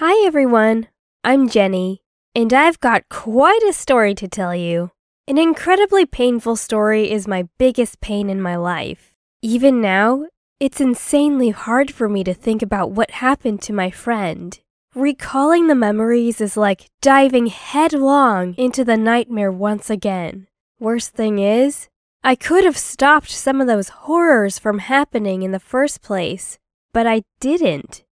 Hi everyone, I'm Jenny, and I've got quite a story to tell you. An incredibly painful story is my biggest pain in my life. Even now, it's insanely hard for me to think about what happened to my friend. Recalling the memories is like diving headlong into the nightmare once again. Worst thing is, I could have stopped some of those horrors from happening in the first place, but I didn't.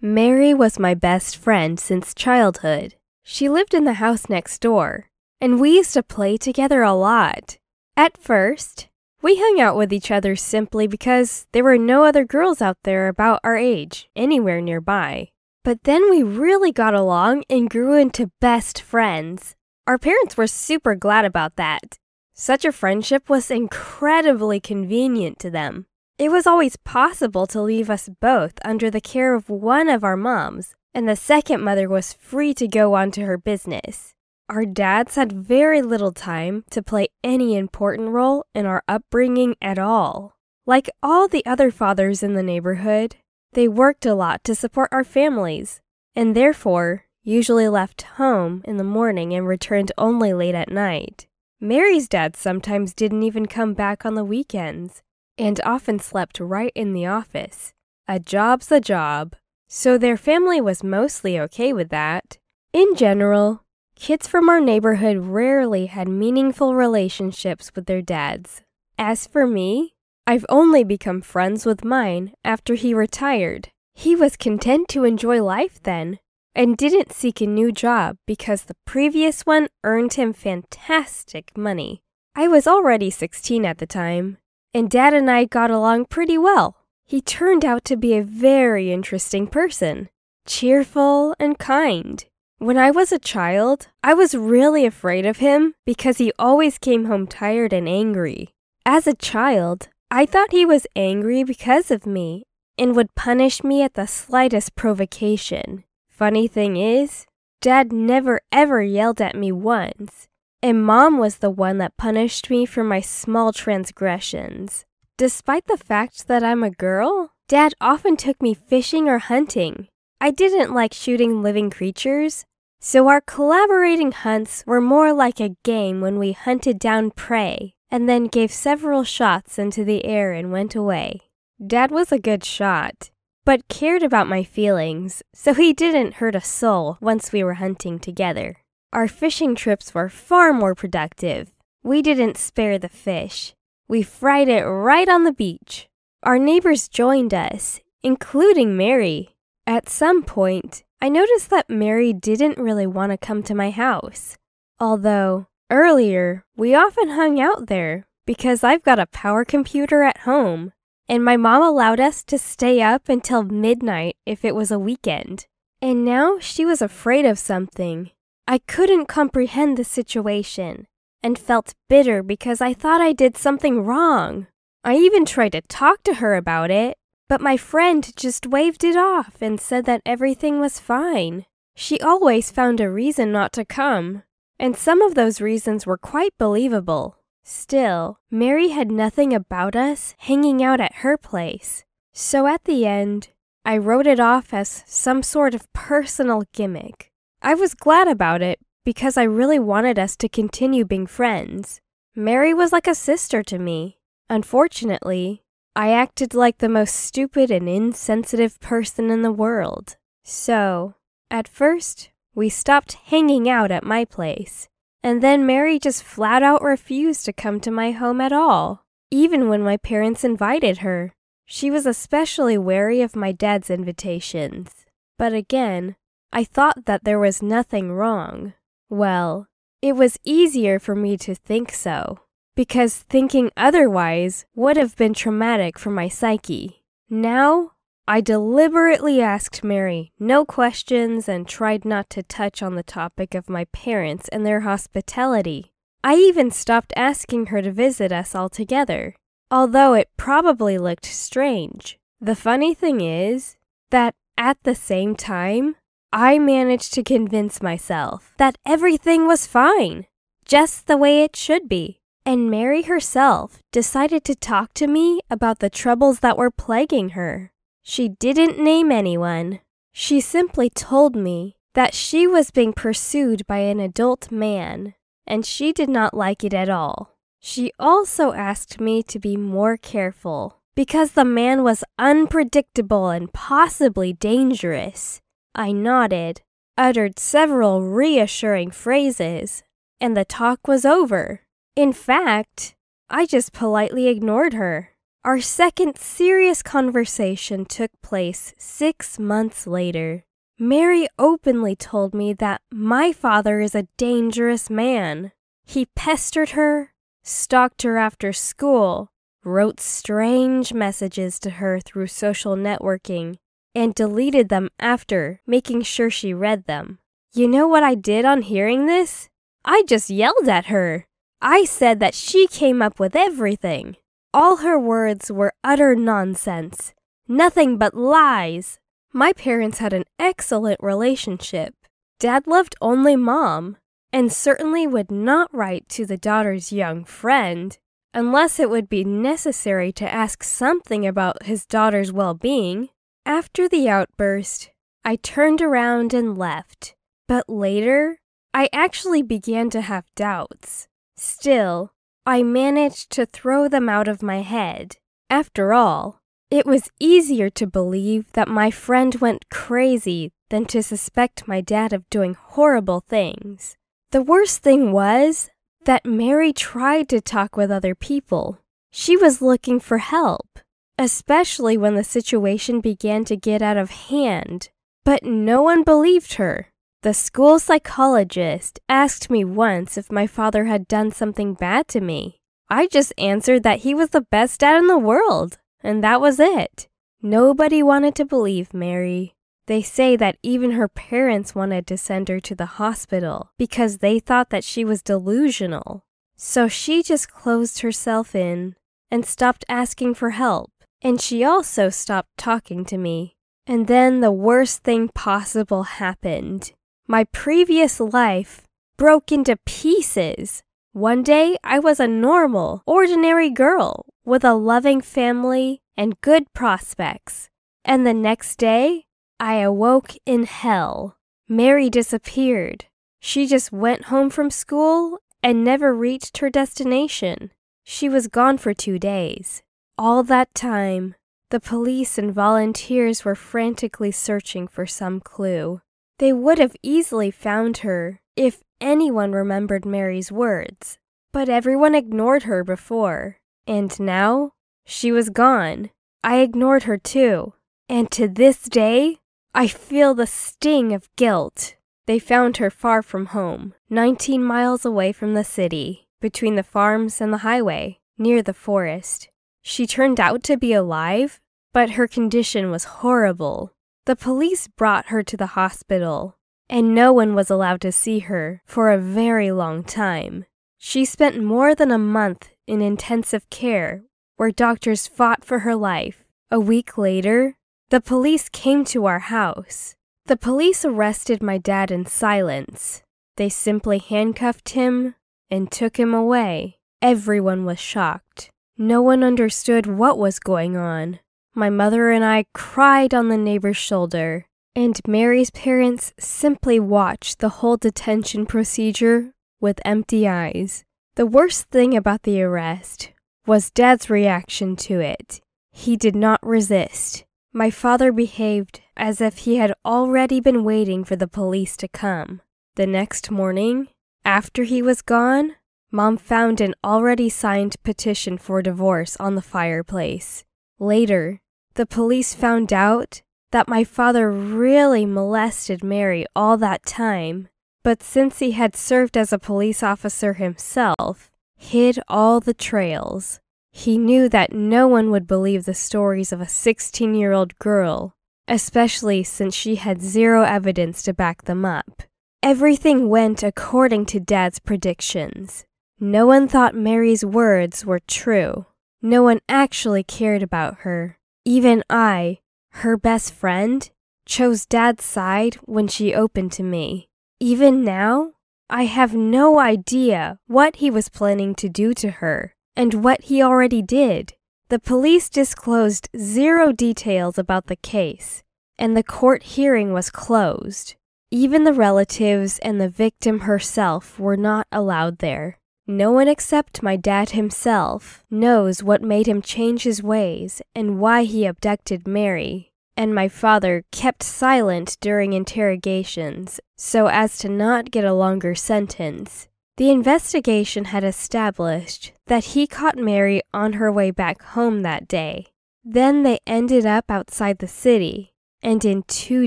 Mary was my best friend since childhood. She lived in the house next door, and we used to play together a lot. At first, we hung out with each other simply because there were no other girls out there about our age anywhere nearby. But then we really got along and grew into best friends. Our parents were super glad about that. Such a friendship was incredibly convenient to them. It was always possible to leave us both under the care of one of our moms, and the second mother was free to go on to her business. Our dads had very little time to play any important role in our upbringing at all. Like all the other fathers in the neighborhood, they worked a lot to support our families, and therefore usually left home in the morning and returned only late at night. Mary's dad sometimes didn't even come back on the weekends and often slept right in the office. A job's a job, so their family was mostly okay with that. In general, kids from our neighborhood rarely had meaningful relationships with their dads. As for me, I've only become friends with mine after he retired. He was content to enjoy life then and didn't seek a new job because the previous one earned him fantastic money. I was already 16 at the time, and Dad and I got along pretty well. He turned out to be a very interesting person, cheerful and kind. When I was a child, I was really afraid of him because he always came home tired and angry. As a child, I thought he was angry because of me and would punish me at the slightest provocation. Funny thing is, Dad never ever yelled at me once, and Mom was the one that punished me for my small transgressions. Despite the fact that I'm a girl, Dad often took me fishing or hunting. I didn't like shooting living creatures, so our collaborating hunts were more like a game when we hunted down prey and then gave several shots into the air and went away. Dad was a good shot, but cared about my feelings, so he didn't hurt a soul once we were hunting together. Our fishing trips were far more productive. We didn't spare the fish. We fried it right on the beach. Our neighbors joined us, including Mary. At some point, I noticed that Mary didn't really want to come to my house. Although, earlier, we often hung out there because I've got a power computer at home, and my mom allowed us to stay up until midnight if it was a weekend. And now she was afraid of something. I couldn't comprehend the situation and felt bitter because I thought I did something wrong. I even tried to talk to her about it, but my friend just waved it off and said that everything was fine. She always found a reason not to come, and some of those reasons were quite believable. Still, Mary had nothing about us hanging out at her place. So at the end, I wrote it off as some sort of personal gimmick. I was glad about it because I really wanted us to continue being friends. Mary was like a sister to me. Unfortunately, I acted like the most stupid and insensitive person in the world. So, at first, we stopped hanging out at my place. And then Mary just flat out refused to come to my home at all, even when my parents invited her. She was especially wary of my dad's invitations. But again, I thought that there was nothing wrong. Well, it was easier for me to think so, because thinking otherwise would have been traumatic for my psyche. Now, I deliberately asked Mary no questions and tried not to touch on the topic of my parents and their hospitality. I even stopped asking her to visit us altogether, although it probably looked strange. The funny thing is that at the same time, I managed to convince myself that everything was fine, just the way it should be. And Mary herself decided to talk to me about the troubles that were plaguing her. She didn't name anyone. She simply told me that she was being pursued by an adult man, and she did not like it at all. She also asked me to be more careful because the man was unpredictable and possibly dangerous. I nodded, uttered several reassuring phrases, and the talk was over. In fact, I just politely ignored her. Our second serious conversation took place six months later. Mary openly told me that my father is a dangerous man. He pestered her, stalked her after school, wrote strange messages to her through social networking, and deleted them after making sure she read them. You know what I did on hearing this? I just yelled at her. I said that she came up with everything. All her words were utter nonsense, nothing but lies. My parents had an excellent relationship. Dad loved only mom, and certainly would not write to the daughter's young friend unless it would be necessary to ask something about his daughter's well being. After the outburst, I turned around and left. But later, I actually began to have doubts. Still, I managed to throw them out of my head. After all, it was easier to believe that my friend went crazy than to suspect my dad of doing horrible things. The worst thing was that Mary tried to talk with other people. She was looking for help, especially when the situation began to get out of hand. But no one believed her. The school psychologist asked me once if my father had done something bad to me. I just answered that he was the best dad in the world, and that was it. Nobody wanted to believe Mary. They say that even her parents wanted to send her to the hospital because they thought that she was delusional. So she just closed herself in and stopped asking for help. And she also stopped talking to me. And then the worst thing possible happened. My previous life broke into pieces. One day, I was a normal, ordinary girl with a loving family and good prospects. And the next day, I awoke in hell. Mary disappeared. She just went home from school and never reached her destination. She was gone for two days. All that time, the police and volunteers were frantically searching for some clue. They would have easily found her if anyone remembered Mary's words. But everyone ignored her before. And now, she was gone. I ignored her too. And to this day, I feel the sting of guilt. They found her far from home, 19 miles away from the city, between the farms and the highway, near the forest. She turned out to be alive, but her condition was horrible. The police brought her to the hospital, and no one was allowed to see her for a very long time. She spent more than a month in intensive care where doctors fought for her life. A week later, the police came to our house. The police arrested my dad in silence. They simply handcuffed him and took him away. Everyone was shocked. No one understood what was going on. My mother and I cried on the neighbor's shoulder, and Mary's parents simply watched the whole detention procedure with empty eyes. The worst thing about the arrest was Dad's reaction to it. He did not resist. My father behaved as if he had already been waiting for the police to come. The next morning, after he was gone, Mom found an already signed petition for divorce on the fireplace. Later, the police found out that my father really molested Mary all that time, but since he had served as a police officer himself, hid all the trails. He knew that no one would believe the stories of a 16 year old girl, especially since she had zero evidence to back them up. Everything went according to Dad's predictions. No one thought Mary's words were true. No one actually cared about her. Even I, her best friend, chose Dad's side when she opened to me. Even now, I have no idea what he was planning to do to her and what he already did. The police disclosed zero details about the case, and the court hearing was closed. Even the relatives and the victim herself were not allowed there. No one except my dad himself knows what made him change his ways and why he abducted Mary. And my father kept silent during interrogations so as to not get a longer sentence. The investigation had established that he caught Mary on her way back home that day. Then they ended up outside the city, and in two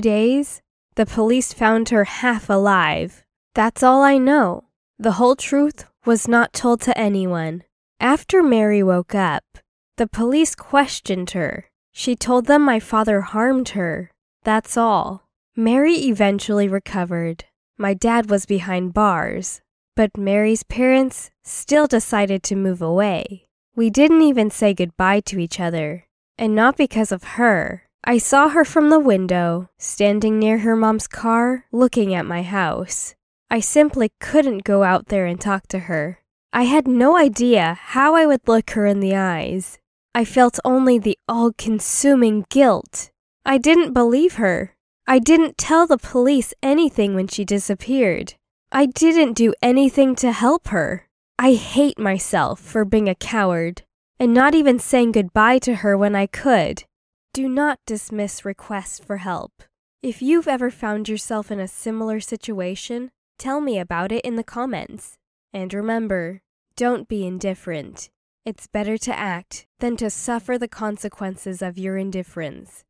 days, the police found her half alive. That's all I know. The whole truth was not told to anyone. After Mary woke up, the police questioned her. She told them my father harmed her. That's all. Mary eventually recovered. My dad was behind bars, but Mary's parents still decided to move away. We didn't even say goodbye to each other, and not because of her. I saw her from the window, standing near her mom's car, looking at my house. I simply couldn't go out there and talk to her. I had no idea how I would look her in the eyes. I felt only the all consuming guilt. I didn't believe her. I didn't tell the police anything when she disappeared. I didn't do anything to help her. I hate myself for being a coward and not even saying goodbye to her when I could. Do not dismiss requests for help. If you've ever found yourself in a similar situation, tell me about it in the comments. And remember, don't be indifferent. It's better to act than to suffer the consequences of your indifference.